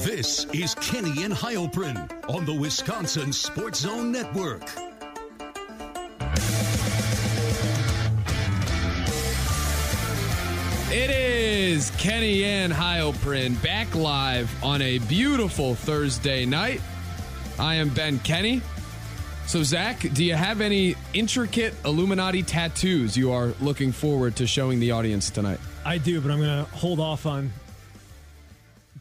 This is Kenny and Heilprin on the Wisconsin Sports Zone Network. It is Kenny and Heilprin back live on a beautiful Thursday night. I am Ben Kenny. So, Zach, do you have any intricate Illuminati tattoos you are looking forward to showing the audience tonight? I do, but I'm going to hold off on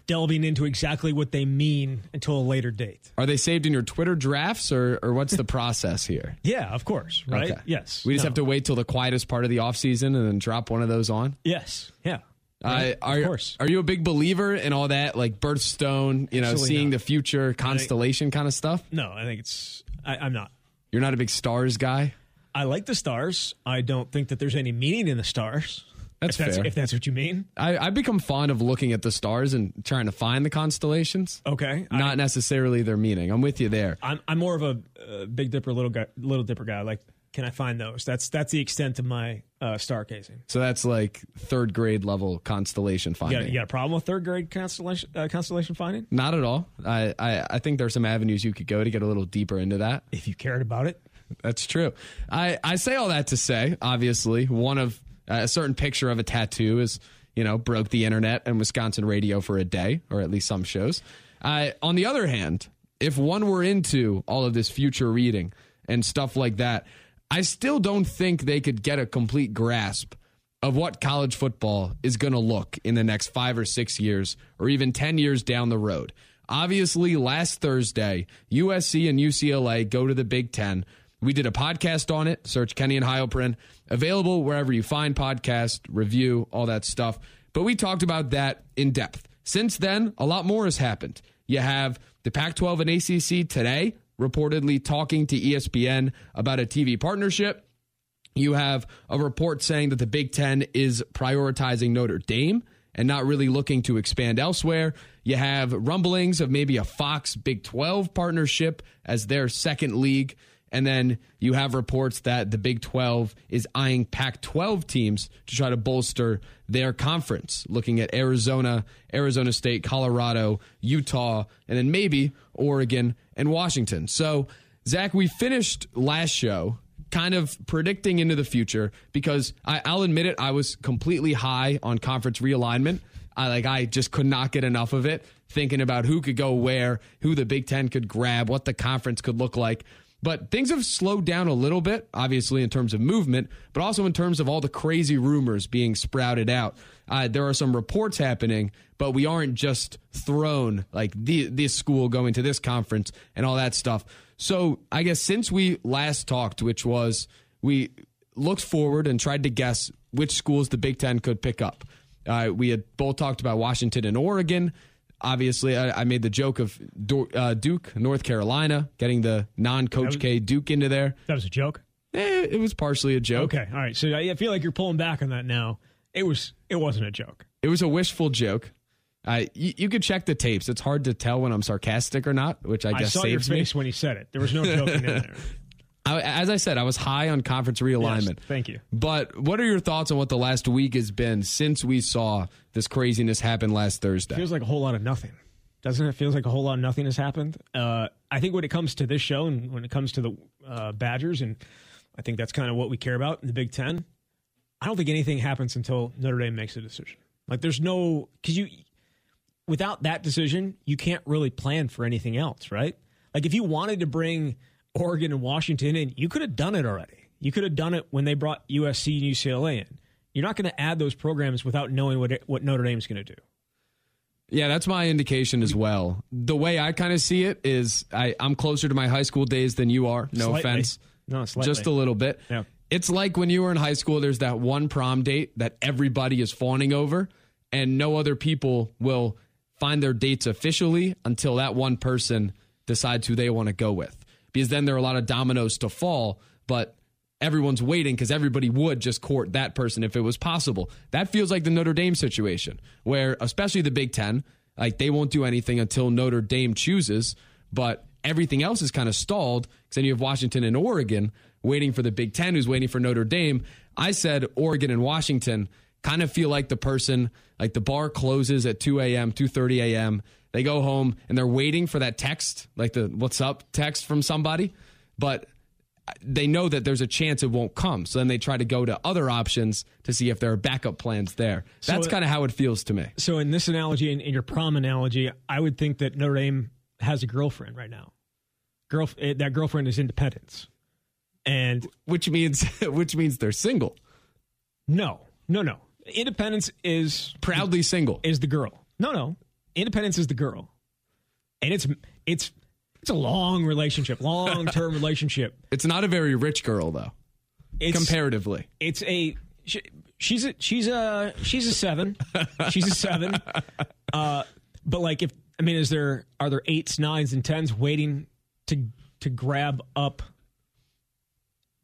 delving into exactly what they mean until a later date. Are they saved in your Twitter drafts, or, or what's the process here? Yeah, of course, right? Okay. Yes. We just No. have to wait till the quietest part of the offseason and then drop one of those on? Yes. Yeah. Uh, are, of course. Are you a big believer in all that, like birthstone, you know, Absolutely seeing not. the future, constellation kind of stuff? no, I think it's. I, I'm not. You're not a big stars guy? I like the stars. I don't think that there's any meaning in the stars. That's if that's, fair. If that's what you mean. I, I've become fond of looking at the stars and trying to find the constellations, Okay. I, not necessarily their meaning. I'm with you there. I'm I'm more of a uh, Big Dipper, little guy, little Dipper guy. Like, can I find those? That's that's the extent of my uh, stargazing. So that's like third grade level constellation You finding. got, you got a problem with third grade constellation uh, constellation finding? Not at all. I, I, I think there's some avenues you could go to get a little deeper into that. If you cared about it, That's true. I, I say all that to say, obviously, one of uh, a certain picture of a tattoo is, you know, broke the internet and Wisconsin radio for a day, or at least some shows. Uh, on the other hand, if one were into all of this future reading and stuff like that, I still don't think they could get a complete grasp of what college football is going to look in the next five or six years, or even 10 years down the road. Obviously, last Thursday, USC and UCLA go to the Big Ten. We did a podcast on it. Search Kenny and Heilprin. Available wherever you find podcast, review, all that stuff. But we talked about that in depth. Since then, a lot more has happened. You have the Pac 12 and ACC today reportedly talking to ESPN about a TV partnership. You have a report saying that the Big Ten is prioritizing Notre Dame and not really looking to expand elsewhere. You have rumblings of maybe a Fox Big 12 partnership as their second league. And then you have reports that the Big 12 is eyeing Pac 12 teams to try to bolster their conference, looking at Arizona, Arizona State, Colorado, Utah, and then maybe Oregon and Washington. So, Zach, we finished last show kind of predicting into the future because I, I'll admit it, I was completely high on conference realignment. I like I just could not get enough of it, thinking about who could go where, who the Big Ten could grab, what the conference could look like. But things have slowed down a little bit, obviously in terms of movement, but also in terms of all the crazy rumors being sprouted out. Uh, there are some reports happening, but we aren't just thrown like the, this school going to this conference and all that stuff. So I guess since we last talked, which was we looked forward and tried to guess which schools the Big Ten could pick up. Uh, we had both talked about Washington and Oregon. Obviously, I, I made the joke of Du- uh, Duke, North Carolina, getting the non-Coach K Duke into there. that was a joke. Eh, it was partially a joke. Okay, all right. So I I feel like you're pulling back on that now. It was. It wasn't a joke. It was a wishful joke. Uh, you, you could check the tapes. It's hard to tell when I'm sarcastic or not, which I I, guess saw your saves me. when you said it. There was no joking in there. I, as I said, I was high on conference realignment. Yes, thank you. But what are your thoughts on what the last week has been since we saw this craziness happen last Thursday? Feels like a whole lot of nothing. Doesn't it? Feels like a whole lot of nothing has happened. Uh, I think when it comes to this show and when it comes to the uh, Badgers, and I think that's kind of what we care about in the Big Ten. I don't think anything happens until Notre Dame makes a decision. Like there's no because you without that decision, you can't really plan for anything else, right? Like if you wanted to bring Oregon and Washington in, you could have done it already. You could have done it when they brought USC and UCLA in. You're not going to add those programs without knowing what what Notre Dame's going to do. Yeah, that's my indication as well. The way I kind of see it is I, I'm closer to my high school days than you are. No Slightly. offense. No, slightly. Just a little bit. Yeah. It's like when you were in high school, there's that one prom date that everybody is fawning over, and no other people will find their dates officially until that one person decides who they want to go with. Because then there are a lot of dominoes to fall, but everyone's waiting because everybody would just court that person if it was possible. That feels like the Notre Dame situation, where especially the Big Ten, like they won't do anything until Notre Dame chooses, but everything else is kind of stalled because then you have Washington and Oregon waiting for the Big Ten, who's waiting for Notre Dame. I said Oregon and Washington kind of feel like the person, like the bar closes at 2 a.m., 2.30 a.m., they go home and they're waiting for that text, like the what's up text from somebody, but they know that there's a chance it won't come. So then they try to go to other options to see if there are backup plans there. That's kind of how it feels to me. So in this analogy, in, in your prom analogy, I would think that Notre Dame has a girlfriend right now. Girl, eh, that girlfriend is Independence, and Which means which means they're single. no, no, no. Independence is Proudly single. is the girl. No, no. Independence is the girl, and it's it's it's a long relationship, long term relationship. It's not a very rich girl though, It's comparatively. it's a she, she's a she's a she's a seven she's a seven uh but like if i mean is there are there eights nines and tens waiting to to grab up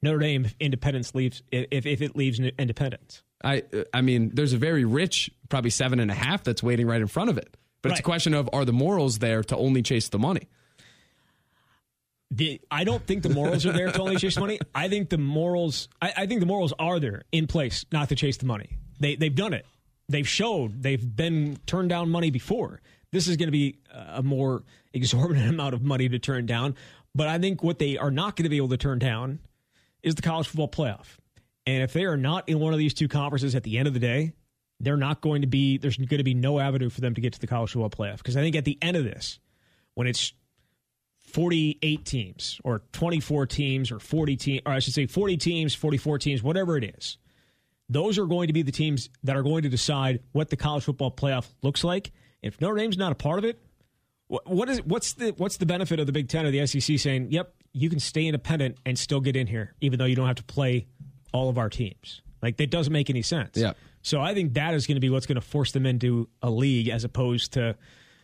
notre dame if independence leaves if if it leaves independence I I mean, there's a very rich, probably seven and a half that's waiting right in front of it. But it's a question of are the morals there to only chase the money? the, I don't think the morals are there to only chase money. I think the morals, I, I think the morals are there in place not to chase the money. They they've done it. They've showed they've been turned down money before. This is going to be a more exorbitant amount of money to turn down. But I think what they are not going to be able to turn down is the college football playoff. And if they are not in one of these two conferences at the end of the day, they're not going to be. There's going to be no avenue for them to get to the college football playoff because I think at the end of this, when it's 48 teams or 24 teams or 40 teams, or I should say 40 teams, 44 teams, whatever it is. Those are going to be the teams that are going to decide what the college football playoff looks like. If Notre Dame's not a part of it, what, is what's the what's the benefit of the Big Ten or the SEC saying, "Yep, you can stay independent and still get in here, even though you don't have to play all of our teams"? Like that doesn't make any sense. Yeah. So I think that is going to be what's going to force them into a league as opposed to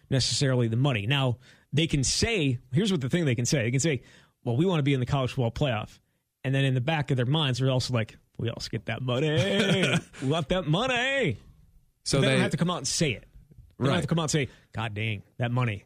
necessarily the money. Now, they can say, here's what the thing they can say. They can say, well, we want to be in the college football playoff. And then in the back of their minds, they're also like, we also get that money. we want that money. So they, they don't have to come out and say it. They don't Right. have to come out and say, God dang, that money.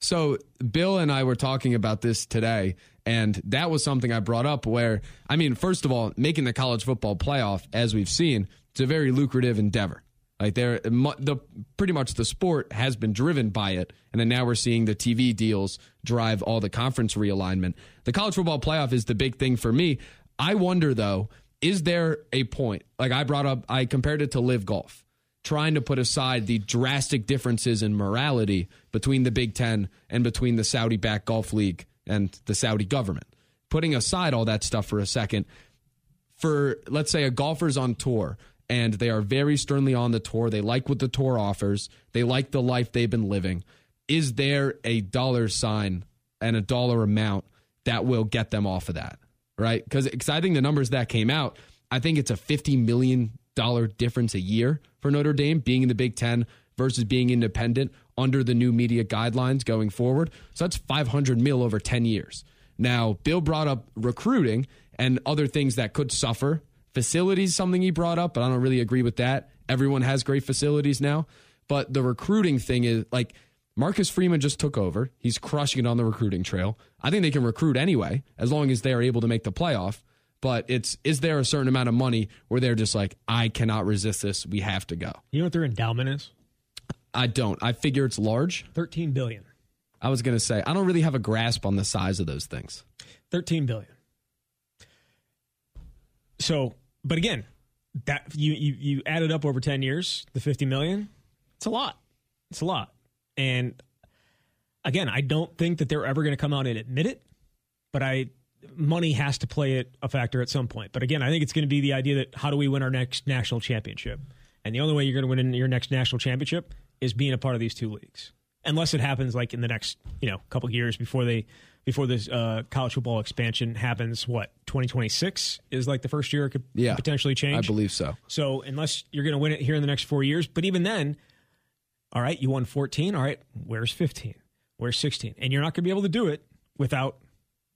So Bill and I were talking about this today, and that was something I brought up. Where I mean, first of all, making the college football playoff, as we've seen, it's a very lucrative endeavor. Like there, the pretty much the sport has been driven by it, and then now we're seeing the TV deals drive all the conference realignment. The college football playoff is the big thing for me. I wonder though, is there a point? Like I brought up, I compared it to live golf trying to put aside the drastic differences in morality between the Big Ten and between the Saudi backed Golf League and the Saudi government. Putting aside all that stuff for a second, for let's say a golfer's on tour and they are very sternly on the tour, they like what the tour offers, they like the life they've been living. Is there a dollar sign and a dollar amount that will get them off of that? Right? Because I think the numbers that came out, I think it's a $50 million difference a year for Notre Dame being in the Big Ten versus being independent under the new media guidelines going forward. So that's 500 mil over 10 years. Now, Bill brought up recruiting and other things that could suffer. Facilities, something he brought up, but I don't really agree with that. Everyone has great facilities now. But the recruiting thing is like Marcus Freeman just took over. He's crushing it on the recruiting trail. I think they can recruit anyway, as long as they are able to make the playoff. But it's is there a certain amount of money where they're just like, I cannot resist this. We have to go. You know what their endowment is? I don't. I figure it's large. 13 billion. I was going to say, I don't really have a grasp on the size of those things. 13 billion. So, but again, that you you you add it up over 10 years, the 50 million, it's a lot. It's a lot. And again, I don't think that they're ever going to come out and admit it, but I money has to play it a factor at some point. But again, I think it's going to be the idea that how do we win our next national championship? And the only way you're going to win in your next national championship is being a part of these two leagues. Unless it happens like in the next, you know, couple years before they before this uh, college football expansion happens, what 2026 is like the first year it could Yeah. potentially change. I believe so. So unless you're going to win it here in the next four years, but even then, all right, you won 14. All right, where's 15? Where's 16? And you're not going to be able to do it without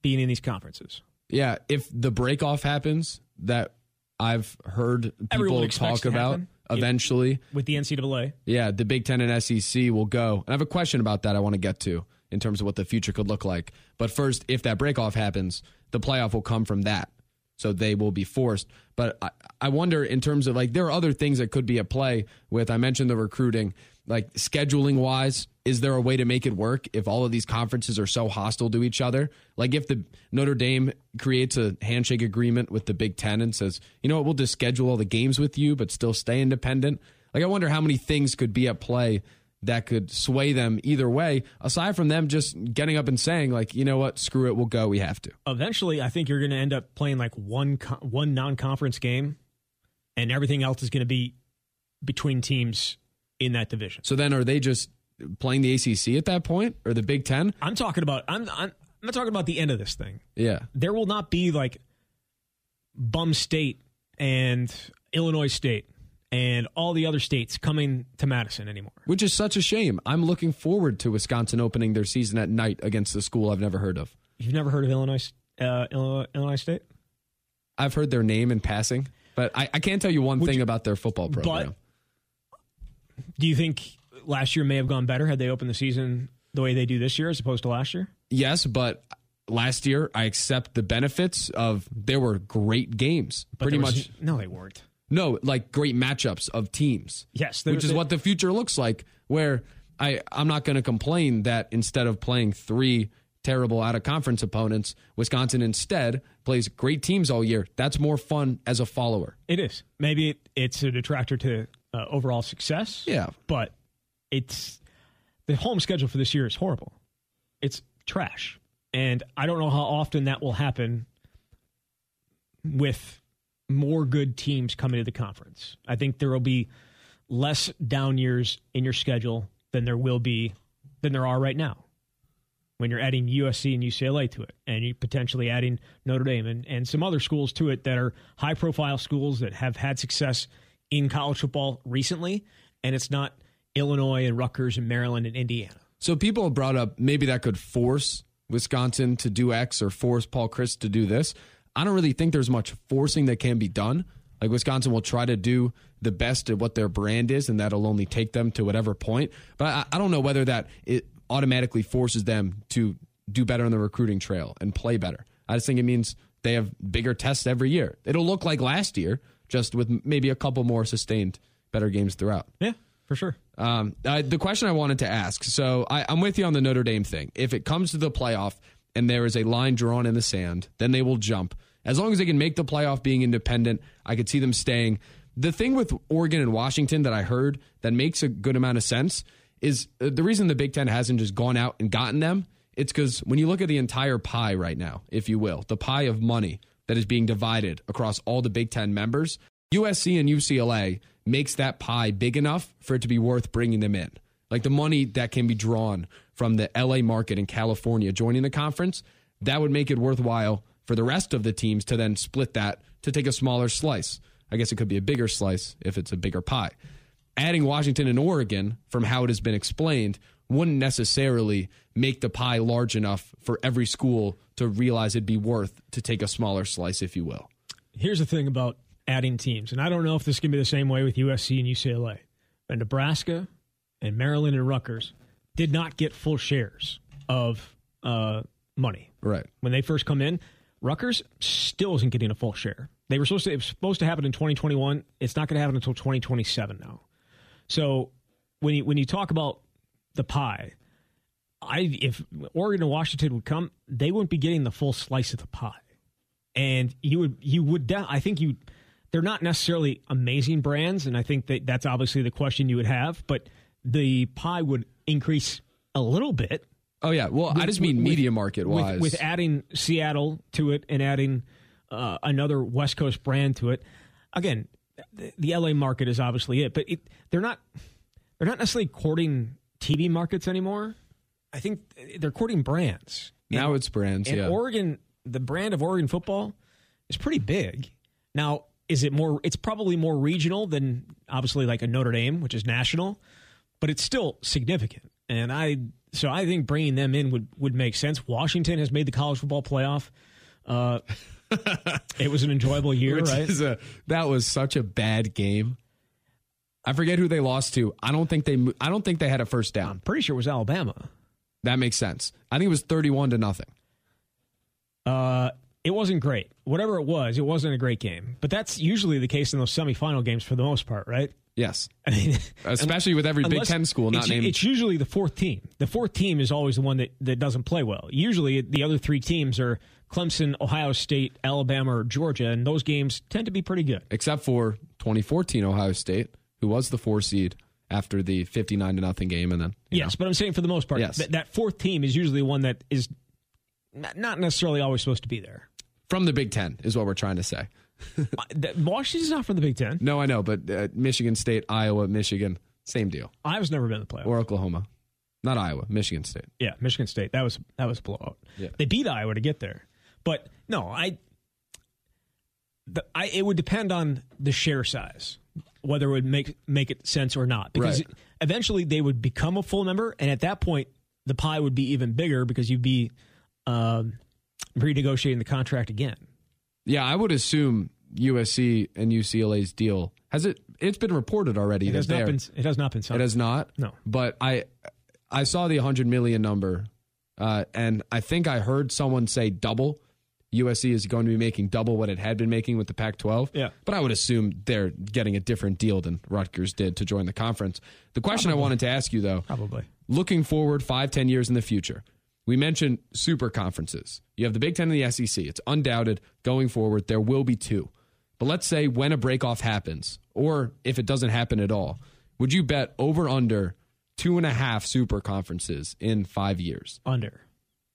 being in these conferences. Yeah, if the break off happens that I've heard people talk about happen. Eventually, With the NCAA, yeah, the Big Ten and SEC will go. And I have a question about that I want to get to in terms of what the future could look like. But first, if that break off happens, the playoff will come from that. so they will be forced. But I, I wonder in terms of like there are other things that could be at play with. I mentioned the recruiting, like scheduling wise. Is there a way to make it work if all of these conferences are so hostile to each other? Like if the Notre Dame creates a handshake agreement with the Big Ten and says, you know what, we'll just schedule all the games with you, but still stay independent. Like I wonder how many things could be at play that could sway them either way, aside from them just getting up and saying, like, you know what, screw it, we'll go, we have to. Eventually, I think you're going to end up playing like one one non conference game, and everything else is going to be between teams in that division. So then, are they just playing the ACC at that point or the Big Ten? I'm talking about. I'm. I'm, I'm not talking about the end of this thing. Yeah, there will not be like bum state and Illinois State and all the other states coming to Madison anymore. Which is such a shame. I'm looking forward to Wisconsin opening their season at night against the school I've never heard of. You've never heard of Illinois uh, Illinois, Illinois, State? I've heard their name in passing, but I, I can't tell you one Would thing you, about their football program. do you think last year may have gone better had they opened the season the way they do this year as opposed to last year? Yes, but last year I accept the benefits of there were great games. But pretty was, much. No, they weren't. No, like great matchups of teams. Yes, which is what the future looks like. Where I I'm not going to complain that instead of playing three terrible out of conference opponents, Wisconsin instead plays great teams all year. That's more fun as a follower. It is. Maybe it, it's a detractor to uh, overall success. Yeah, but it's the home schedule for this year is horrible. It's trash, and I don't know how often that will happen with more good teams coming to the conference. I think there will be less down years in your schedule than there will be than there are right now. When you're adding USC and UCLA to it, and you're potentially adding Notre Dame and, and some other schools to it that are high profile schools that have had success in college football recently, and it's not Illinois and Rutgers and Maryland and Indiana. So people have brought up maybe that could force Wisconsin to do X or force Paul Chryst to do this. I don't really think there's much forcing that can be done. Like Wisconsin will try to do the best at what their brand is, and that'll only take them to whatever point. But I, I don't know whether that it automatically forces them to do better on the recruiting trail and play better. I just think it means they have bigger tests every year. It'll look like last year, just with maybe a couple more sustained better games throughout. Yeah, for sure. Um, uh, the question I wanted to ask so I, I'm with you on the Notre Dame thing. If it comes to the playoff, and there is a line drawn in the sand, then they will jump. As long as they can make the playoff being independent, I could see them staying. The thing with Oregon and Washington that I heard that makes a good amount of sense is uh, the reason the Big Ten hasn't just gone out and gotten them. It's because when you look at the entire pie right now, if you will, the pie of money that is being divided across all the Big Ten members, USC and UCLA makes that pie big enough for it to be worth bringing them in. Like the money that can be drawn from the LA market in California joining the conference, that would make it worthwhile for the rest of the teams to then split that to take a smaller slice. I guess it could be a bigger slice if it's a bigger pie. Adding Washington and Oregon, from how it has been explained, wouldn't necessarily make the pie large enough for every school to realize it'd be worth to take a smaller slice, if you will. Here's the thing about adding teams, and I don't know if this can be the same way with USC and UCLA. But Nebraska and Maryland and Rutgers did not get full shares of uh, money. Right. When they first come in, Rutgers still isn't getting a full share. They were supposed to it was supposed to happen in 2021. It's not going to happen until 2027 now. So when you when you talk about the pie, I if Oregon and Washington would come, they wouldn't be getting the full slice of the pie. And you would you would I think you they're not necessarily amazing brands and I think that that's obviously the question you would have, but the pie would increase a little bit. Oh yeah, well with, I just mean with, media market wise. With, with, adding Seattle to it and adding uh, another West Coast brand to it. Again, the, the LA market is obviously it, but it, they're not they're not necessarily courting TV markets anymore. I think they're courting brands. Now and, it's brands. And yeah. Oregon, the brand of Oregon football is pretty big. Now, is it more? It's probably more regional than obviously like a Notre Dame, which is national but it's still significant. And I so I think bringing them in would would make sense. Washington has made the college football playoff. Uh, it was an enjoyable year, Which right? A, that was such a bad game. I forget who they lost to. I don't think they. I don't think they had a first down. I'm pretty sure it was Alabama. That makes sense. I think it was thirty-one to nothing. Uh, it wasn't great. Whatever it was, it wasn't a great game. But that's usually the case in those semifinal games for the most part, right? Yes. I mean, Especially with every Big Ten school not it's, named. It's usually the fourth team. The fourth team is always the one that, that doesn't play well. Usually, the other three teams are Clemson, Ohio State, Alabama, or Georgia, and those games tend to be pretty good. except for 2014 Ohio State, who was the four seed after the 59 to nothing game, and then you Yes, but I'm saying for the most part, Yes. that, that fourth team is usually one that is not necessarily always supposed to be there. From the Big Ten is what we're trying to say. Uh, Washington's not from the Big Ten. No, I know, but uh, Michigan State, Iowa, Michigan, same deal, Iowa's never been in the playoffs. or Oklahoma, not Iowa, Michigan State. Yeah, Michigan State. That was that was a blowout. Yeah. They beat Iowa to get there. But no, I the, I it would depend on the share size, whether it would make make it sense or not. Because Right. eventually they would become a full member, and at that point the pie would be even bigger because you'd be um, renegotiating the contract again. Yeah, I would assume USC and UCLA's deal has it. It's been reported already It that has not been it has not been signed. It has not. No. But I I saw the 100 million number uh, and I think I heard someone say double USC is going to be making double what it had been making with the Pac-12. Yeah. But I would assume they're getting a different deal than Rutgers did to join the conference. The question I wanted to ask you though, Probably. looking forward five, ten years in the future, we mentioned super conferences. You have the Big Ten and the SEC. It's undoubted going forward, there will be two. But let's say when a breakoff happens, or if it doesn't happen at all, would you bet over under two and a half super conferences in five years? Under.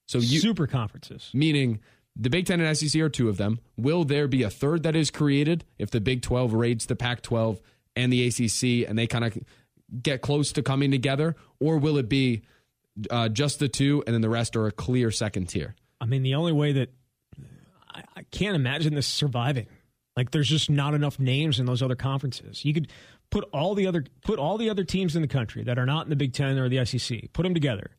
So you Super conferences. meaning the Big Ten and SEC are two of them. Will there be a third that is created if the Big 12 raids the Pac 12 and the ACC and they kind of get close to coming together? Or will it be uh, just the two and then the rest are a clear second tier? I mean, the only way that I, I can't imagine this surviving. Like, there's just not enough names in those other conferences. You could put all the other put all the other teams in the country that are not in the Big Ten or the SEC. Put them together.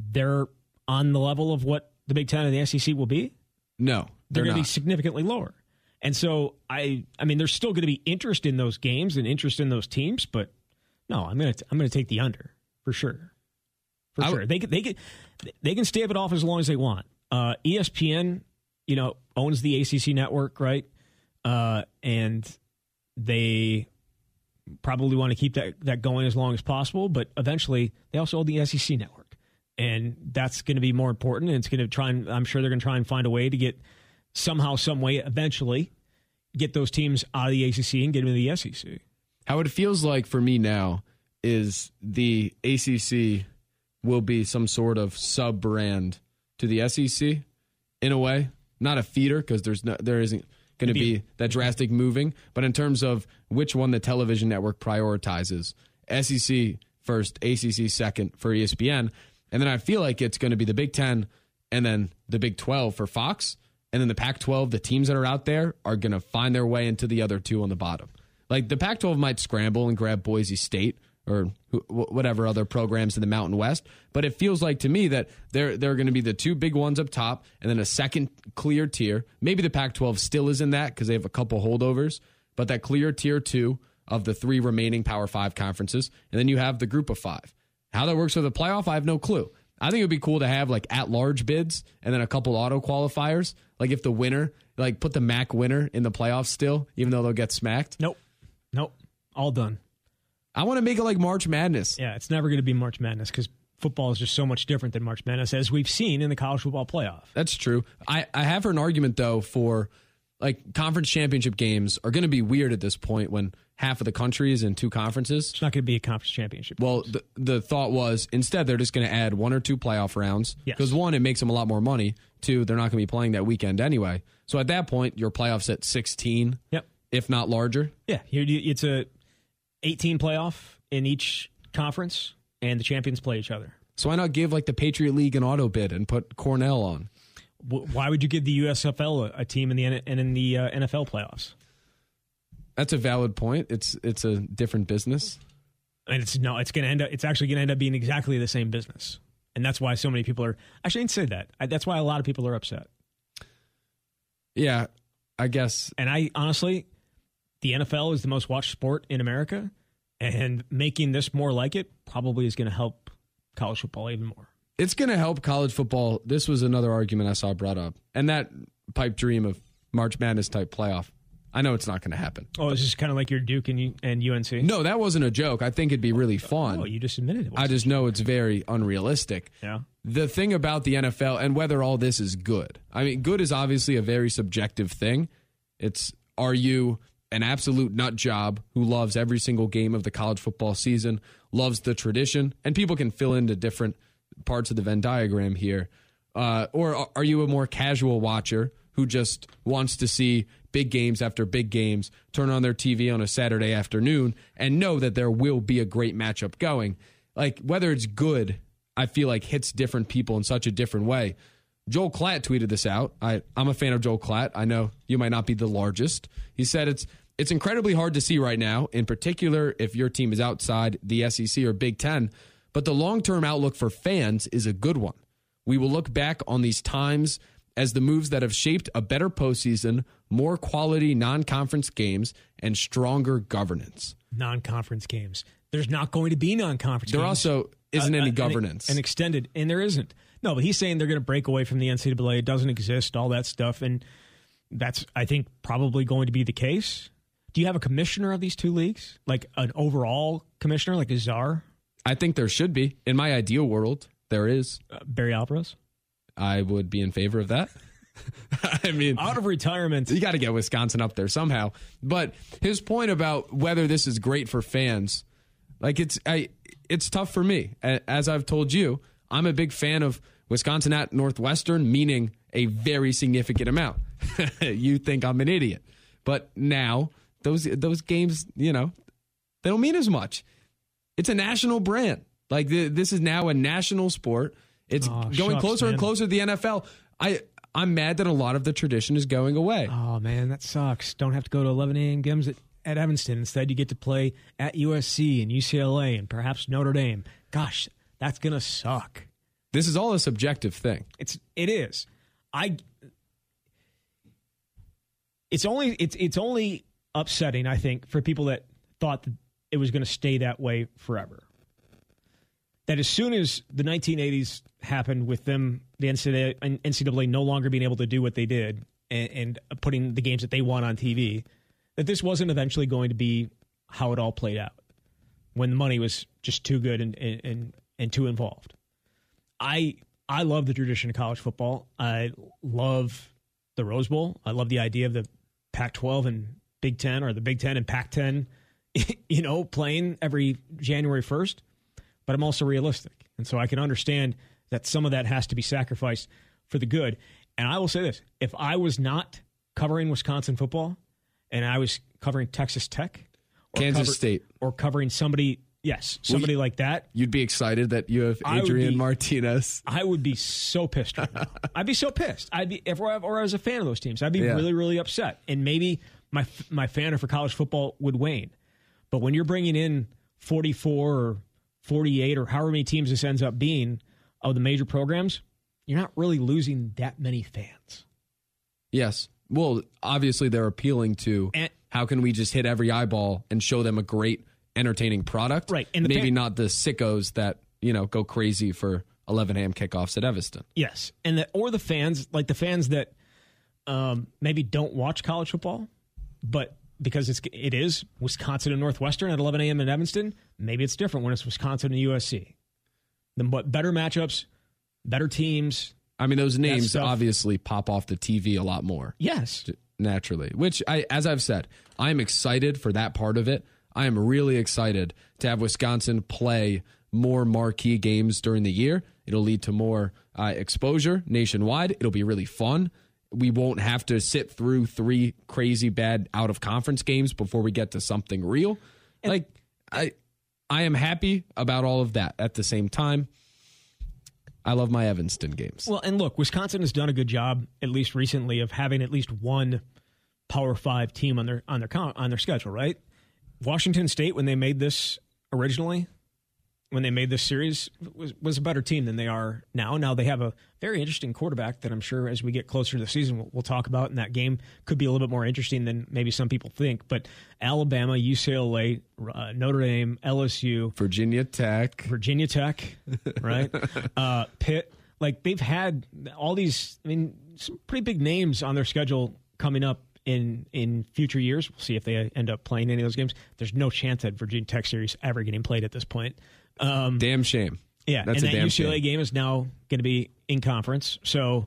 They're on the level of what the Big Ten and the SEC will be. No, They're, they're, going to be significantly lower. And so I, I mean, there's still going to be interest in those games and interest in those teams, but no, I'm going to I'm going to take the under for sure. For I sure, they can they can they can stave it off as long as they want. Uh, ESPN, you know, owns the ACC network, right? Uh, and they probably want to keep that that going as long as possible. But eventually, they also own the SEC network, and that's going to be more important. And it's going to try and I'm sure they're going to try and find a way to get somehow, some way, eventually, get those teams out of the ACC and get them into the SEC. How it feels like for me now is the ACC will be some sort of sub brand to the SEC in a way, not a feeder because there's no there isn't going to be that drastic moving, but in terms of which one the television network prioritizes, SEC first, ACC second for ESPN, and then I feel like it's going to be the Big 10 and then the Big 12 for Fox, and then the Pac 12, the teams that are out there are going to find their way into the other two on the bottom. Like the Pac 12 might scramble and grab Boise State or wh- wh- whatever other programs in the Mountain West, but it feels like to me that they're, they're going to be the two big ones up top and then a second clear tier. Maybe the Pac 12 still is in that because they have a couple holdovers, but that clear tier two of the three remaining Power Five conferences. And then you have the group of five. How that works with the playoff, I have no clue. I think it would be cool to have like at large bids and then a couple auto qualifiers. Like if the winner, like put the MAC winner in the playoffs still, even though they'll get smacked. Nope, nope, all done. I want to make it like March Madness. Yeah, it's never going to be March Madness because football is just so much different than March Madness, as we've seen in the college football playoff. That's true. I, I have heard an argument though for like conference championship games are going to be weird at this point when half of the country is in two conferences. It's not going to be a conference championship. Well, the, the thought was instead they're just going to add one or two playoff rounds Yes. because one, it makes them a lot more money. Two, they're not going to be playing that weekend anyway. So at that point, your playoffs at 16, yep. if not larger. Yeah, it's a 18 playoff in each conference, and the champions play each other. So why not give like the Patriot League an auto bid and put Cornell on? Why would you give the USFL a, team in the and in the uh, NFL playoffs? That's a valid point. It's it's a different business. And it's no, it's going to end up. It's actually going to end up being exactly the same business, and that's why so many people are. I shouldn't say that. I, that's why a lot of people are upset. Yeah, I guess And I honestly, the NFL is the most watched sport in America, and making this more like it probably is going to help college football even more. it's going to help college football. This was another argument I saw brought up, and that pipe dream of March Madness type playoff. I know it's not going to happen. Oh, it's just kind of like your Duke and, and UNC. No, that wasn't a joke. I think it'd be really oh, fun. Oh, you just admitted it. I just know it's very unrealistic. Yeah. The thing about the NFL and whether all this is good. I mean, good is obviously a very subjective thing. It's are you an absolute nut job who loves every single game of the college football season, loves the tradition, and people can fill into different parts of the Venn diagram here. Uh, or are you a more casual watcher who just wants to see big games after big games, turn on their TV on a Saturday afternoon, and know that there will be a great matchup going? Like, whether it's good, I feel like hits different people in such a different way. Joel Klatt tweeted this out. I, I'm a fan of Joel Klatt. I know you might not be the largest. He said it's it's incredibly hard to see right now, in particular if your team is outside the SEC or Big Ten, but the long term outlook for fans is a good one. We will look back on these times as the moves that have shaped a better postseason, more quality non conference games, and stronger governance. Non conference games. There's not going to be non conference There games. also isn't Uh, any uh, an- governance. An extended, and there isn't. No, but he's saying they're going to break away from the NCAA. It doesn't exist, all that stuff. And that's, I think, probably going to be the case. Do you have a commissioner of these two leagues? Like an overall commissioner, like a czar? I think there should be. In my ideal world, there is. Uh, Barry Alvarez? I would be in favor of that. I mean, Out of retirement. you got to get Wisconsin up there somehow. But his point about whether this is great for fans, like it's I, it's tough for me. As I've told you, I'm a big fan of Wisconsin at Northwestern, meaning a very significant amount. you think I'm an idiot, but now those those games, you know, they don't mean as much. It's a national brand. Like th- this is now a national sport. It's Aw, going shucks, closer and closer to the NFL. I I'm mad that a lot of the tradition is going away. Oh, man, that sucks. Don't have to go to 11 a.m. games at, at Evanston. Instead, you get to play at USC and UCLA and perhaps Notre Dame. Gosh, that's going to suck. This is all a subjective thing. It's it is. I it's only it's it's only upsetting, I think, for people that thought that it was going to stay that way forever. That as soon as the 1980s happened with them, the NCAA, NCAA no longer being able to do what they did and, and putting the games that they want on TV, that this wasn't eventually going to be how it all played out when the money was just too good and, and, and, and too involved. I I love the tradition of college football. I love the Rose Bowl. I love the idea of the Pac-12 and Big Ten, or the Big Ten and Pac-10, you know, playing every January first. But I'm also realistic, and so I can understand that some of that has to be sacrificed for the good. And I will say this: if I was not covering Wisconsin football, and I was covering Texas Tech, or Kansas State. or covering somebody, yes, somebody like that, You'd be excited that you have I Adrian be- Martinez. I would be so pissed right now. I'd be so pissed. I'd be if or, or as a fan of those teams, I'd be Yeah. really really upset, and maybe my my fandom for college football would wane. But when you're bringing in 44 or 48 or however many teams this ends up being of the major programs, you're not really losing that many fans. Yes. Well, obviously they're appealing to And- how can we just hit every eyeball and show them a great entertaining product. Right, and maybe fan- not the sickos that, you know, go crazy for 11 a.m. kickoffs at Evanston. Yes, and the, or the fans like the fans that um, maybe don't watch college football, but because it's it is Wisconsin and Northwestern at 11 a.m. in Evanston, maybe it's different when it's Wisconsin and USC. Then but better matchups, better teams. I mean, those names obviously pop off the TV a lot more. Yes, naturally. Which I, as I've said, I'm excited for that part of it. I am really excited to have Wisconsin play more marquee games during the year. It'll lead to more uh, exposure nationwide. It'll be really fun. We won't have to sit through three crazy bad out of conference games before we get to something real. like I, I am happy about all of that. At the same time, I love my Evanston games. Well, and look, Wisconsin has done a good job, at least recently, of having at least one Power Five team on their on their on their schedule. Right? Washington State, when they made this originally, when they made this series was, was a better team than they are now. Now they have a very interesting quarterback that I'm sure as we get closer to the season we'll, we'll talk about, and that game could be a little bit more interesting than maybe some people think. But Alabama, UCLA, uh, Notre Dame, LSU, Virginia Tech, Virginia Tech, right? uh, Pitt, like they've had all these. I mean, some pretty big names on their schedule coming up in in future years. We'll see if they end up playing any of those games. There's no chance that Virginia Tech series ever getting played at this point. Um, damn shame. Yeah, That's and that UCLA shame. game is now going to be in conference, so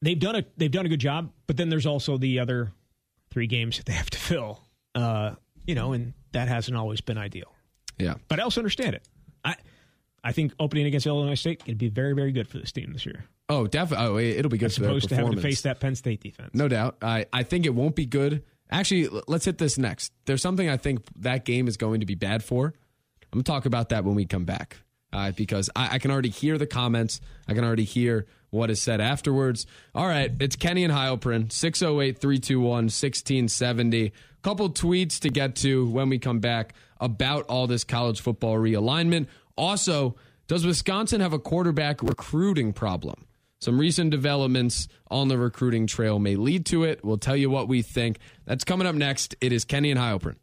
they've done a they've done a good job. But then there's also the other three games that they have to fill, uh, you know, and that hasn't always been ideal. Yeah, but I also understand it. I I think opening against Illinois State can be very very good for this team this year. Oh, definitely. Oh, it'll be good As for opposed to having to face that Penn State defense. No doubt. I, I think it won't be good. Actually, let's hit this next. There's something I think that game is going to be bad for. I'm going to talk about that when we come back uh, because I, I can already hear the comments. I can already hear what is said afterwards. All right, it's Kenny and Heilprin, 608 321 1670. Couple tweets to get to when we come back about all this college football realignment. Also, does Wisconsin have a quarterback recruiting problem? Some recent developments on the recruiting trail may lead to it. We'll tell you what we think. That's coming up next. It is Kenny and Heilprin.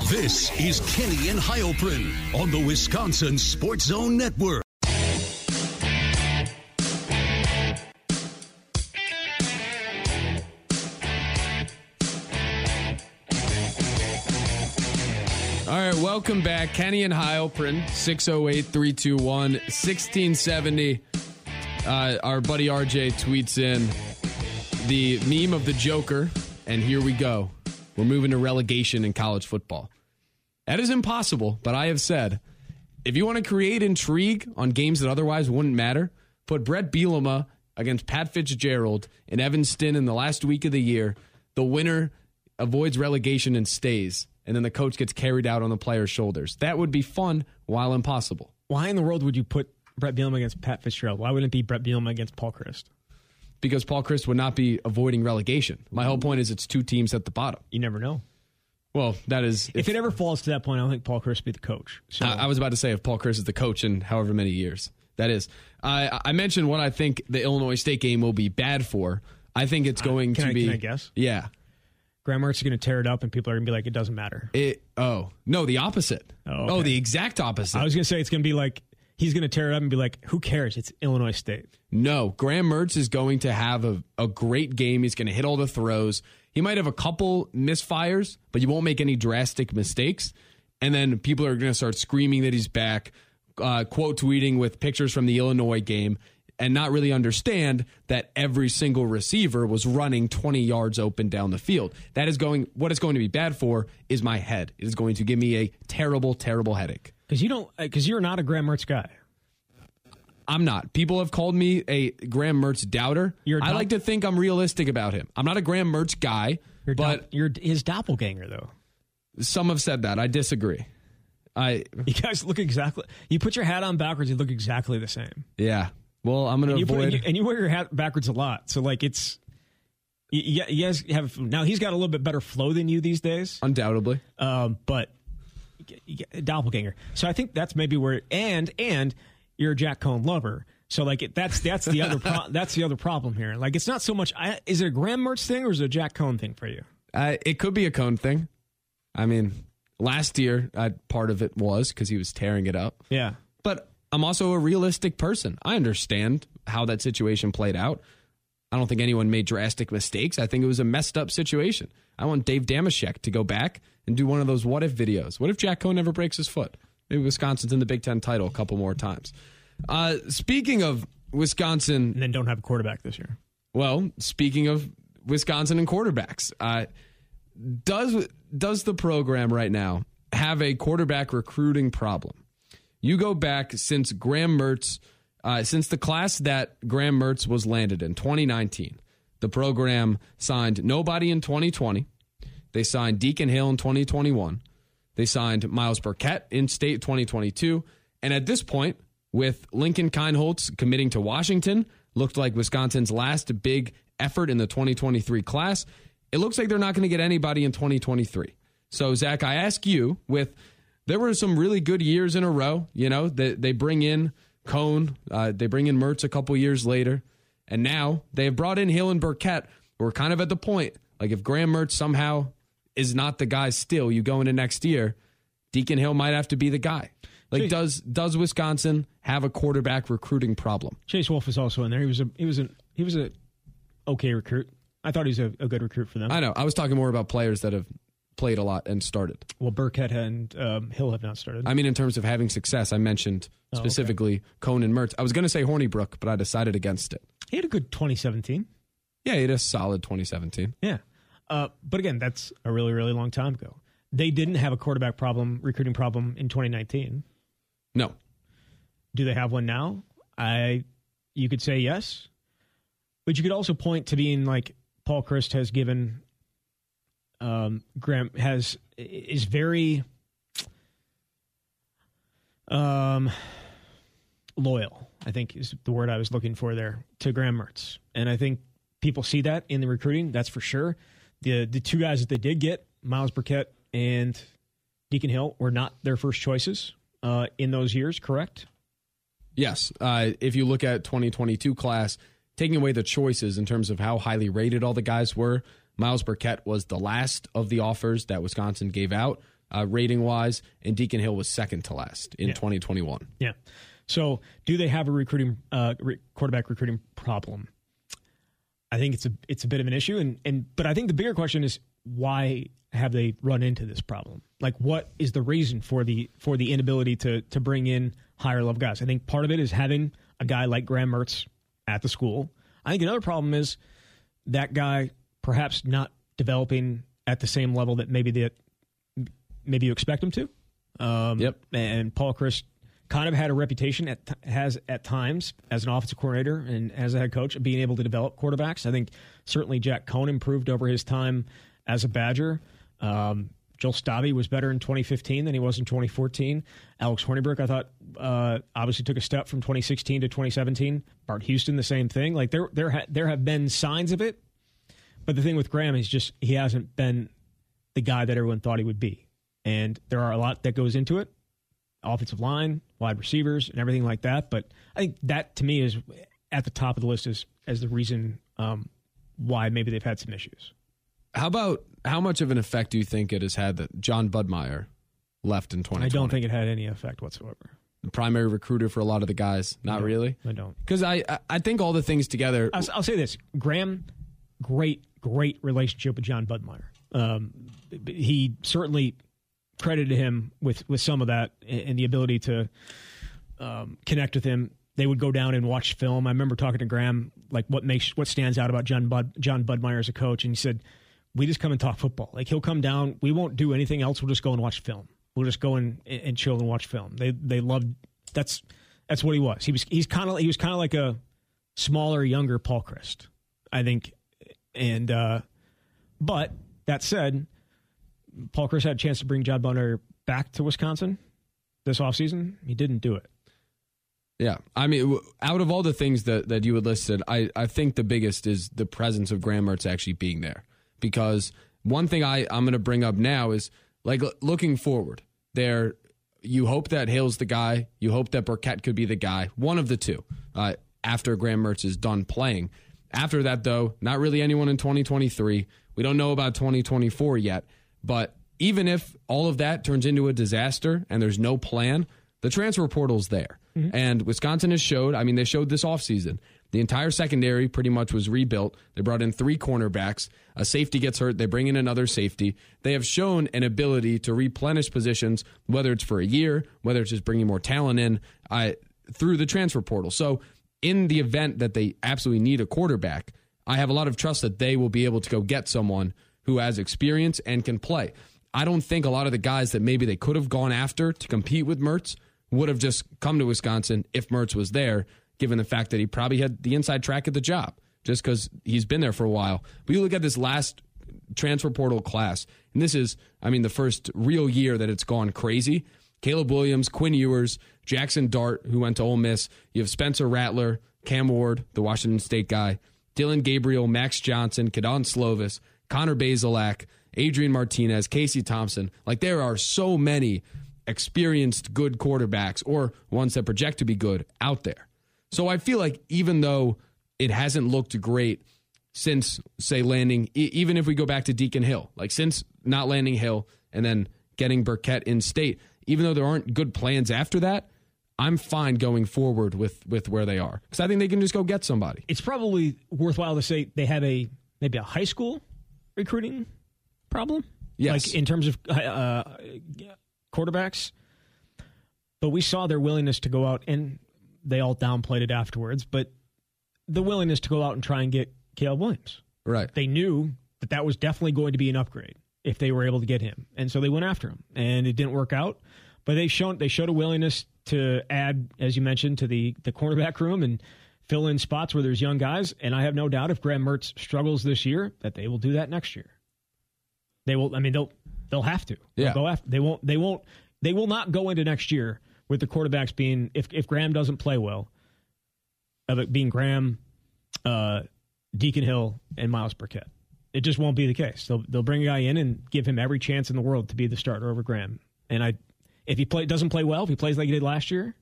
This is Kenny and Heilprin on the Wisconsin Sports Zone Network. All right, welcome back. Kenny and Heilprin, 608 321 1670. Uh, our buddy RJ tweets in the meme of the Joker, and here we go. We're moving to relegation in college football. That is impossible, but I have said if you want to create intrigue on games that otherwise wouldn't matter, put Brett Bielema against Pat Fitzgerald in Evanston in the last week of the year. The winner avoids relegation and stays, and then the coach gets carried out on the player's shoulders. That would be fun while impossible. Why in the world would you put Brett Bielema against Pat Fitzgerald? Why wouldn't it be Brett Bielema against Paul Chryst? Because Paul Chris would not be avoiding relegation. My whole point is it's two teams at the bottom. You never know. Well, that is If it ever falls to that point, I don't think Paul Chris be the coach. So I, I was about to say if Paul Chris is the coach in however many years. That is. I I mentioned what I think the Illinois State game will be bad for. I think it's going can to I- be. can I guess? Yeah. Grammar's going to tear it up, and people are going to be like, "It doesn't matter." It. Oh no, the opposite. Oh, oh okay. the exact opposite. I was going to say it's going to be like he's going to tear it up and be like, "Who cares? It's Illinois State." No, Graham Mertz is going to have a, a great game. He's going to hit all the throws. He might have a couple misfires, but you won't make any drastic mistakes. And then people are going to start screaming that he's back, uh, quote tweeting with pictures from the Illinois game, and not really understand that every single receiver was running 20 yards open down the field. That is going, what it's going to be bad for is my head. It is going to give me a terrible, terrible headache. Because you don't, because you're not a Graham Mertz guy. I'm not. People have called me a Graham Mertz doubter. I like to think I'm realistic about him. I'm not a Graham Mertz guy, You're but dop- you're his doppelganger, though. some have said that. I disagree. I You guys look exactly. You put your hat on backwards, you look exactly the same. yeah. Well, I'm going You to put, avoid. and, you, and you wear your hat backwards a lot, so like it's. You, you- you guys have now. He's got a little bit better flow than you these days, undoubtedly. um, but doppelganger. So I think that's maybe where and and you're a Jack Coan lover. So like it, that's that's the other pro- that's the other problem here. Like it's not so much. I, is it a Graham Mertz thing or is it a Jack Coan thing for you? Uh, it could be a Coan thing. I mean, last year, uh, part of it was because he was tearing it up. Yeah. But I'm also a realistic person. I understand how that situation played out. I don't think anyone made drastic mistakes. I think it was a messed up situation. I want Dave Damashek to go back and do one of those what if videos. What if Jack Coan never breaks his foot? Maybe Wisconsin's in the Big Ten title a couple more times. Uh, speaking of Wisconsin, And then don't have a quarterback this year. well, speaking of Wisconsin and quarterbacks, uh, does does the program right now have a quarterback recruiting problem? You go back since Graham Mertz, uh, since the class that Graham Mertz was landed in 2019, the program signed nobody in 2020. They signed Deacon Hill in 2021. They signed Myles Burkett in state 2022. And at this point, with Lincoln Kienholz committing to Washington, looked like Wisconsin's last big effort in the 2023 class. It looks like they're not going to get anybody in 2023. So, Zach, I ask you, with there were some really good years in a row. You know, they, they bring in Coan, uh, they bring in Mertz a couple years later, and now they have brought in Hill and Burkett. We're kind of at the point, like if Graham Mertz somehow is not the guy still, you go into next year, Deacon Hill might have to be the guy. Like, does does Wisconsin have a quarterback recruiting problem? Chase Wolf is also in there. He was a he was a he was a okay recruit. I thought he was a, a good recruit for them. I know. I was talking more about players that have played a lot and started. well, Burkett and um, Hill have not started. I mean, in terms of having success, I mentioned Oh, okay. specifically Coan and Mertz. I was going to say Hornibrook, but I decided against it. he had a good 2017. Yeah, he had a solid 2017. Yeah. Uh, but again, that's a really, really long time ago. They didn't have a quarterback problem, recruiting problem in 2019. No, Do they have one now? I, you could say yes, but you could also point to being like Paul Chryst has given, um, Graham has is very, um, loyal. I think is the word I was looking for there to Graham Mertz, and I think people see that in the recruiting. That's for sure. The the two guys that they did get, Myles Burkett and Deacon Hill, were not their first choices uh, in those years. Correct. Yes. Uh, if you look at 2022 class, taking away the choices in terms of how highly rated all the guys were, Myles Burkett was the last of the offers that Wisconsin gave out, uh, rating wise, and Deacon Hill was second to last in Yeah. 2021. Yeah. So, do they have a recruiting uh, re- quarterback recruiting problem? I think it's a it's a bit of an issue, and and but I think the bigger question is why have they run into this problem? Like, what is the reason for the for the inability to to bring in higher level guys? I think part of it is having a guy like Graham Mertz at the school. I think another problem is that guy perhaps not developing at the same level that maybe that maybe you expect them to. Um, Yep. And Paul Chryst kind of had a reputation at has at times as an offensive coordinator and as a head coach of being able to develop quarterbacks. I think certainly Jack Coan improved over his time as a Badger. Um, Joel Stave was better in 2015 than he was in 2014. Alex Hornibrook, I thought, uh, obviously took a step from 2016 to 2017. Bart Houston, the same thing. Like there, there, ha- there have been signs of it, but the thing with Graham is just he hasn't been the guy that everyone thought he would be, and there are a lot that goes into it offensive line, wide receivers, and everything like that. But I think that to me is at the top of the list as as the reason um, why maybe they've had some issues. How about how much of an effect do you think it has had that Jon Budmayer left in 2020? I don't think it had any effect whatsoever. the primary recruiter for a lot of the guys. Not No. really. I don't. Because I, I- think all the things together. I'll, I'll say this: Graham, great, great relationship with Jon Budmayer. Um, he certainly credited him with with some of that and the ability to um, connect with him. They would go down and watch film. I remember talking to Graham, like what makes what stands out about John Bud, Jon Budmayer as a coach, and he said, "We just come and talk football. Like he'll come down. We won't do anything else. We'll just go and watch film. We'll just go and, and chill and watch film. They they loved that's that's what he was. He was he's kind of he was kind of like a smaller, younger Paul Chryst, I think. And uh, but that said, Paul Chryst had a chance to bring John back to Wisconsin this offseason. He didn't do it. Yeah, I mean, out of all the things that, that you had listed, I, I think the biggest is the presence of Graham Mertz actually being there. Because one thing I, I'm going to bring up now is like looking forward, there you hope that Hill's the guy, you hope that Burkett could be the guy, one of the two, uh, after Graham Mertz is done playing. After that, though, not really anyone in 2023. We don't know about 2024 yet, but even if all of that turns into a disaster and there's no plan, the transfer portal's there. Mm-hmm. And Wisconsin has showed, I mean, they showed this offseason. The entire secondary pretty much was rebuilt. They brought in three cornerbacks. A safety gets hurt. They bring in another safety. They have shown an ability to replenish positions, whether it's for a year, whether it's just bringing more talent in I, through the transfer portal. So, in the event that they absolutely need a quarterback, I have a lot of trust that they will be able to go get someone who has experience and can play. I don't think a lot of the guys that maybe they could have gone after to compete with Mertz would have just come to Wisconsin if Mertz was there, given the fact that he probably had the inside track at the job just because he's been there for a while. But you look at this last transfer portal class, and this is, I mean, the first real year that it's gone crazy. Caleb Williams, Quinn Ewers, Jackson Dart, who went to Ole Miss. You have Spencer Rattler, Cam Ward, the Washington State guy, Dillon Gabriel, Max Johnson, Kedon Slovis, Connor Bazelak, Adrian Martinez, Casey Thompson. Like there are so many experienced, good quarterbacks or ones that project to be good out there. So I feel like even though it hasn't looked great since, say, landing, even if we go back to Deacon Hill, like since not landing Hill and then getting Burkett in state, even though there aren't good plans after that, I'm fine going forward with with where they are because I think they can just go get somebody. It's probably worthwhile to say they have a maybe a high school recruiting problem. Yes. like in terms of uh, quarterbacks. But we saw their willingness to go out, and they all downplayed it afterwards. But the willingness to go out and try and get Caleb Williams. Right. They knew that that was definitely going to be an upgrade if they were able to get him, and so they went after him, and it didn't work out. But they shown they showed a willingness to add, as you mentioned, to the the cornerback room and fill in spots where there's young guys. And I have no doubt if Graham Mertz struggles this year, that they will do that next year. They will. I mean, they'll they'll have to. They'll Yeah. go after. They won't. They won't. They will not go into next year with the quarterbacks being if if Graham doesn't play well, of it being Graham, uh, Deacon Hill, and Myles Burkett. It just won't be the case. They'll they'll bring a guy in and give him every chance in the world to be the starter over Graham. And I, if he play doesn't play well, if he plays like he did last year,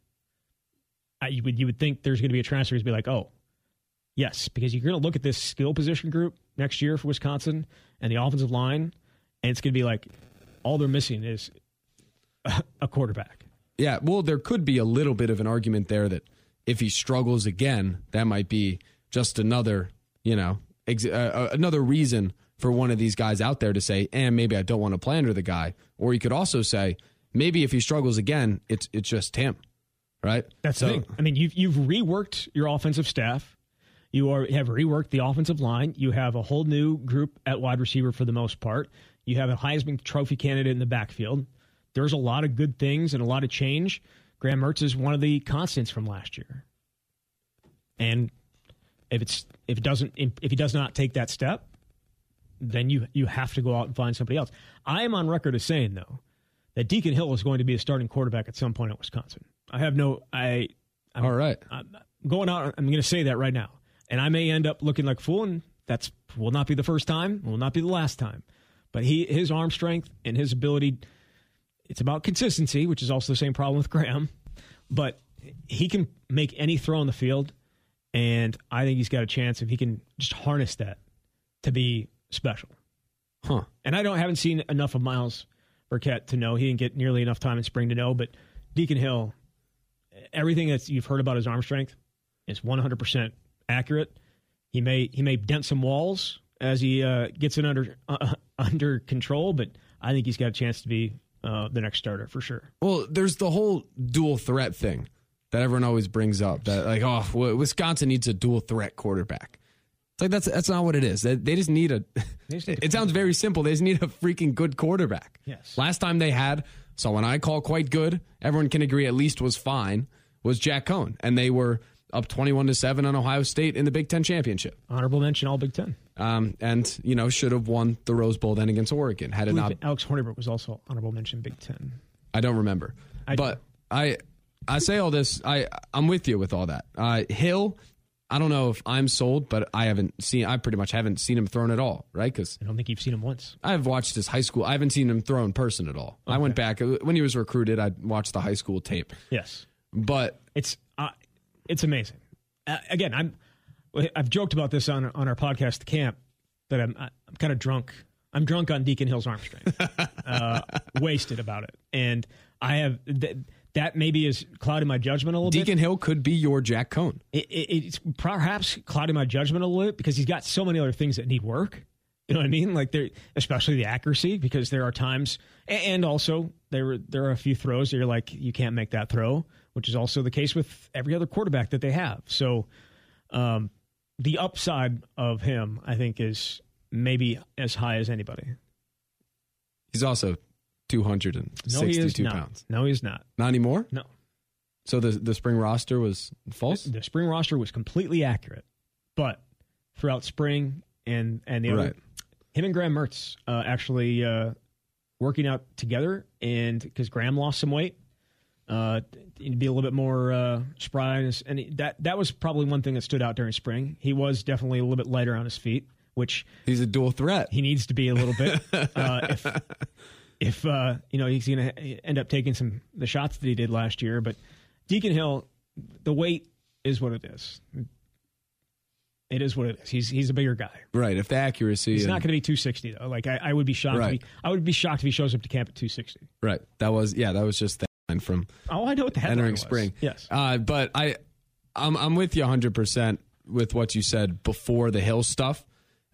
I, you would you would think there's going to be a transfer. He'd be like, oh, yes, because you're going to look at this skill position group next year for Wisconsin and the offensive line, and it's going to be like all they're missing is a quarterback. Yeah, well, there could be a little bit of an argument there that if he struggles again, that might be just another, you know, ex- uh, uh, another reason for one of these guys out there to say, "And maybe I don't want to play under the guy." Or you could also say, maybe if he struggles again, it's it's just him, right? That's so, the thing. I mean, you've you've reworked your offensive staff. You are have reworked the offensive line. You have a whole new group at wide receiver for the most part. You have a Heisman Trophy candidate in the backfield. There's a lot of good things and a lot of change. Graham Mertz is one of the constants from last year. And if it's if it doesn't if he does not take that step, then you you have to go out and find somebody else. I am on record as saying though that Deacon Hill is going to be a starting quarterback at some point at Wisconsin. I have no I I'm, all right. I'm going out. I'm going to say that right now, and I may end up looking like a fool, and that's will not be the first time, will not be the last time. But he, his arm strength and his ability, it's about consistency, which is also the same problem with Graham. But he can make any throw on the field, and I think he's got a chance if he can just harness that to be special. Huh. And I don't haven't seen enough of Myles Burkett to know he didn't get nearly enough time in spring to know. But Deacon Hill, everything that you've heard about his arm strength is 100% accurate. He may he may dent some walls as he uh, gets it under uh, under control, but I think he's got a chance to be uh, the next starter for sure. Well, there's the whole dual threat thing that everyone always brings up. That like, oh, Wisconsin needs a dual threat quarterback. Like that's that's not what it is. They, they just need a. just need it sounds very simple. They just need a freaking good quarterback. Yes. Last time they had someone I call quite good, everyone can agree at least was fine, was Jack Coan, and they were up twenty-one to seven on Ohio State in the Big Ten championship. Honorable mention All Big Ten. Um, and you know should have won the Rose Bowl then against Oregon had it not Alex Hornibrook was also honorable mention Big Ten. I don't remember. I do. but I I say all this. I I'm with you with all that. Uh, Hill, I don't know if I'm sold, but I haven't seen. I pretty much haven't seen him thrown at all. Right? Because I don't think you've seen him once. I've watched his high school. I haven't seen him throw in person at all. I went back when he was recruited. I watched the high school tape, Yes. but It's uh, it's amazing. Uh, again, I'm I've joked about this on on our podcast, The Camp, that I'm I'm kind of drunk. I'm drunk on Deacon Hill's arm strength, uh, wasted about it, and I have th- that maybe is clouding my judgment a little bit. Deacon Hill could be your Jack Coan. It, it, it's perhaps clouding my judgment a little bit because he's got so many other things that need work. You know what I mean? Like there, especially the accuracy, because there are times, and also there were there are a few throws that you're like you can't make that throw, which is also the case with every other quarterback that they have. So, um, the upside of him, I think, is maybe as high as anybody. He's also two hundred and No, he is not. pounds. No, he's not. Not anymore. No, So the the spring roster was false. the spring roster was completely accurate, but throughout spring and and the other, Right. him and Graham Mertz uh, actually uh, working out together, and because Graham lost some weight, uh, to be a little bit more uh, spry, and, his- and he- that that was probably one thing that stood out during spring. He was definitely a little bit lighter on his feet, which He's a dual threat. he needs to be a little bit. uh, if if uh, you know he's going to end up taking some the shots that he did last year. But Deacon Hill, the weight is what it is. It is what it is. He's he's a bigger guy. Right. If the accuracy, He's and- not going to be 260 though. Like I, I would be shocked. Right. If he, I would be shocked if he shows up to camp at 260. right. That was yeah. That was just the line from Oh, I know what the entering was. spring. Yes. Uh, but I, I'm I'm with you 100 percent with what you said before the Hill stuff.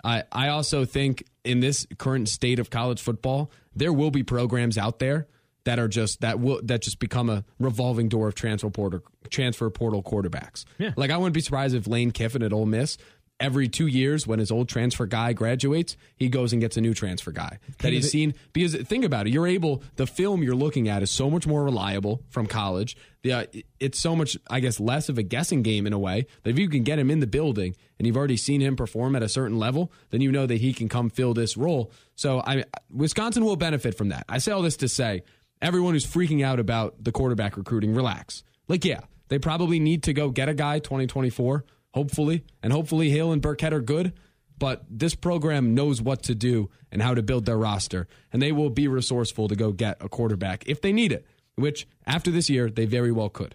I I also think in this current state of college football, there will be programs out there that are just that will that just become a revolving door of transfer portal transfer portal quarterbacks. Yeah. Like I wouldn't be surprised if Lane Kiffin at Ole Miss. Every two years, when his old transfer guy graduates, he goes and gets a new transfer guy that he's seen. Because think about it, you're able. The film you're looking at is so much more reliable from college. Uh, it's so much, I guess, less of a guessing game in a way. That if you can get him in the building and you've already seen him perform at a certain level, then you know that he can come fill this role. So I, Wisconsin will benefit from that. I say all this to say, everyone who's freaking out about the quarterback recruiting, relax. Like, yeah, they probably need to go get a guy 2024, hopefully, and hopefully Hill and Burkett are good. But this program knows what to do and how to build their roster, and they will be resourceful to go get a quarterback if they need it, which after this year, they very well could.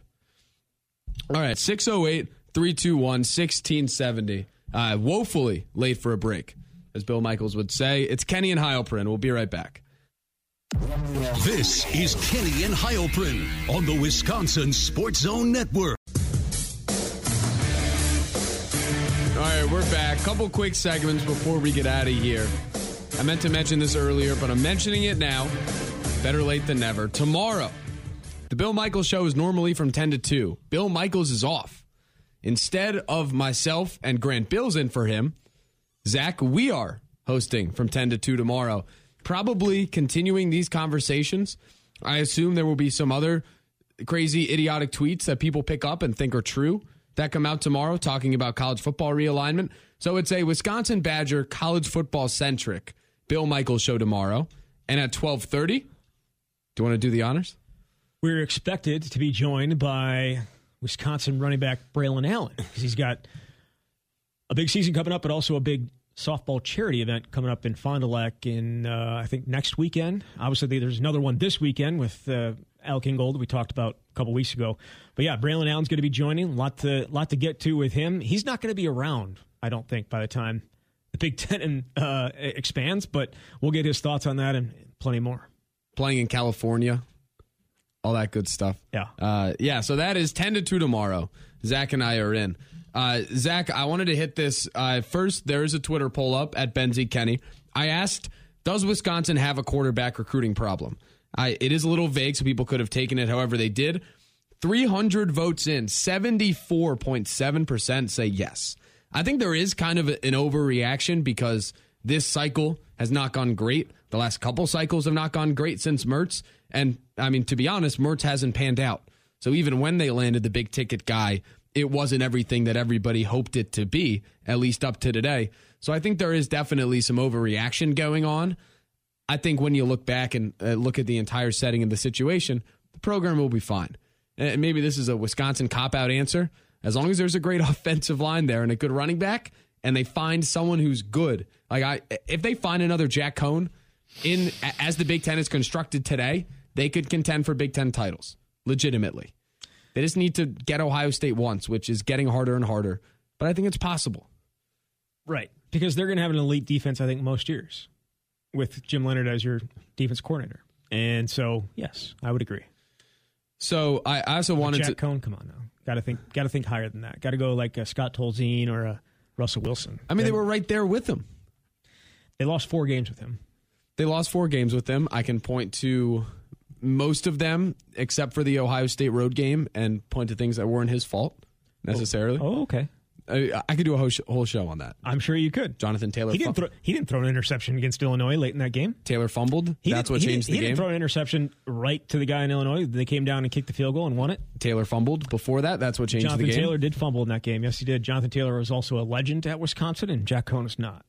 All right, 608 321 1670. Uh, woefully late for a break, as Bill Michaels would say. It's Kenny and Heilprin. We'll be right back. This is Kenny and Heilprin on the Wisconsin Sports Zone Network. Couple quick segments before we get out of here. I meant to mention this earlier, but I'm mentioning it now. Better late than never. Tomorrow, the Bill Michaels show is normally from 10 to 2. Bill Michaels is off. Instead of myself and Grant Bill's in for him, Zach, we are hosting from 10 to 2 tomorrow. Probably continuing these conversations. I assume there will be some other crazy, idiotic tweets that people pick up and think are true that come out tomorrow talking about college football realignment. So it's a Wisconsin Badger college football centric Bill Michaels show tomorrow. And at 12:30, do you want to do the honors? We're expected to be joined by Wisconsin running back Braylon Allen because he's got a big season coming up, but also a big softball charity event coming up in Fond du Lac in uh, I think next weekend. Obviously, there's another one this weekend with uh, Al Kingold we talked about a couple weeks ago. But yeah, Braylon Allen's going to be joining. Lot to lot to get to with him. He's not going to be around, I don't think, by the time the Big Ten uh, expands. But we'll get his thoughts on that and plenty more. Playing in California, all that good stuff. Yeah. Uh, yeah, so that is 10 to 2 tomorrow. Zach and I are in. Uh, Zach, I wanted to hit this. Uh, first, there is a Twitter poll up at Benzie Kenny. I asked, does Wisconsin have a quarterback recruiting problem? I, it is a little vague, so people could have taken it however they did. 300 votes in, 74.7% say yes. I think there is kind of an overreaction because this cycle has not gone great. The last couple cycles have not gone great since Mertz. And I mean, to be honest, Mertz hasn't panned out. So even when they landed the big ticket guy, it wasn't everything that everybody hoped it to be, at least up to today. So I think there is definitely some overreaction going on. I think when you look back and uh, look at the entire setting of the situation, the program will be fine. And maybe this is a Wisconsin cop out answer. As long as there's a great offensive line there and a good running back, and they find someone who's good, like I, if they find another Jack Coan in as the Big Ten is constructed today, they could contend for Big Ten titles legitimately. They just need to get Ohio State once, which is getting harder and harder. But I think it's possible. Right. Because they're going to have an elite defense, I think, most years with Jim Leonhard as your defense coordinator. And so, yes, I would agree. So I I also wanted Jack to. Coan, come on now. Got to think got to think higher than that. Got to go like a Scott Tolzien or a Russell Wilson. I mean, they were right there with him. They lost four games with him. They lost four games with them. I can point to most of them, except for the Ohio State road game, and point to things that weren't his fault oh, necessarily. Oh, okay. I, I could do a whole, sh- whole show on that. I'm sure you could. Jonathan Taylor. He didn't throw. He didn't throw an interception against Illinois late in that game. Taylor fumbled. He That's what he changed the He game. He didn't throw an interception right to the guy in Illinois. They came down and kicked the field goal and won it. Taylor fumbled before that. That's what changed Jonathan the game. Taylor did fumble in that game. Yes, he did. Jonathan Taylor was also a legend at Wisconsin, and Jack Coan is not.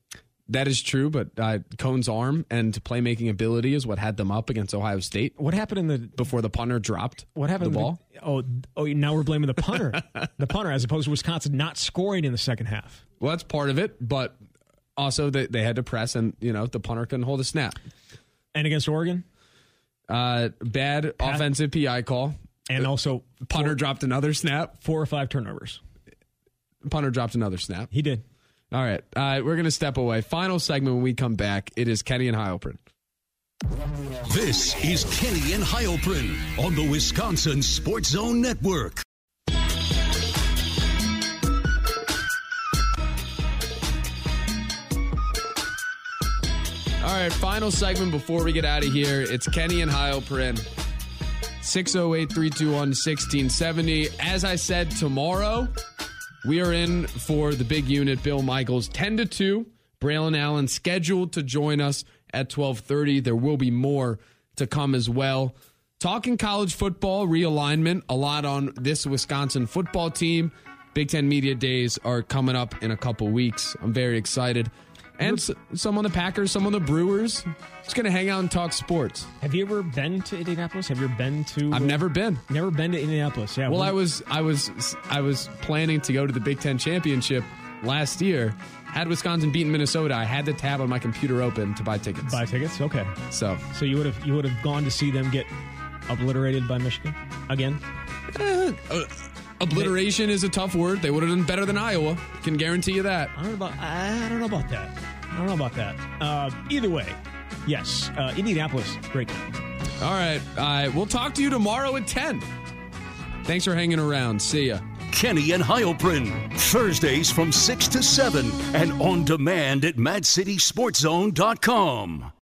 That is true, but uh, Coan's arm and playmaking ability is what had them up against Ohio State What happened in the before the punter dropped What happened? the ball. oh, oh, now we're blaming the punter, the punter, as opposed to Wisconsin not scoring in the second half. Well, that's part of it, but also they, they had to press, and you know the punter couldn't hold a snap. And against Oregon, Uh, bad offensive PI call. and also Punter dropped another snap. four or five turnovers. Punter dropped another snap. He did. All right. Uh, we're going to step away. Final segment when we come back. It is Kenny and Heilprin. This is Kenny and Heilprin on the Wisconsin Sports Zone Network. All right, final segment before we get out of here. It's Kenny and Heilprin. 608 321 1670. As I said, tomorrow we are in for the big unit, Bill Michaels, 10 to 2. Braylon Allen scheduled to join us at 1230. There will be more to come as well. Talking college football realignment, a lot on this Wisconsin football team. Big Ten Media Days are coming up in a couple weeks. I'm very excited. And s- some on the Packers, some on the Brewers. Just going to hang out and talk sports. Have you ever been to Indianapolis? Have you ever been to? I've never been. never been to Indianapolis. Yeah. Well, I was I was I was planning to go to the Big Ten championship last year. Had Wisconsin beaten Minnesota, I had the tab on my computer open to buy tickets. buy tickets. Okay. So So you would have you would have gone to see them get obliterated by Michigan again. uh, obliteration is a tough word. They would have done better than Iowa. Can guarantee you that. I don't know about I don't know about that. I don't know about that. Uh, either way, yes, uh, Indianapolis, great game. All right, uh, we'll talk to you tomorrow at ten. Thanks for hanging around. See ya. Kenny and Heilprin, Thursdays from 6 to 7 and on demand at MadCitySportZone.com.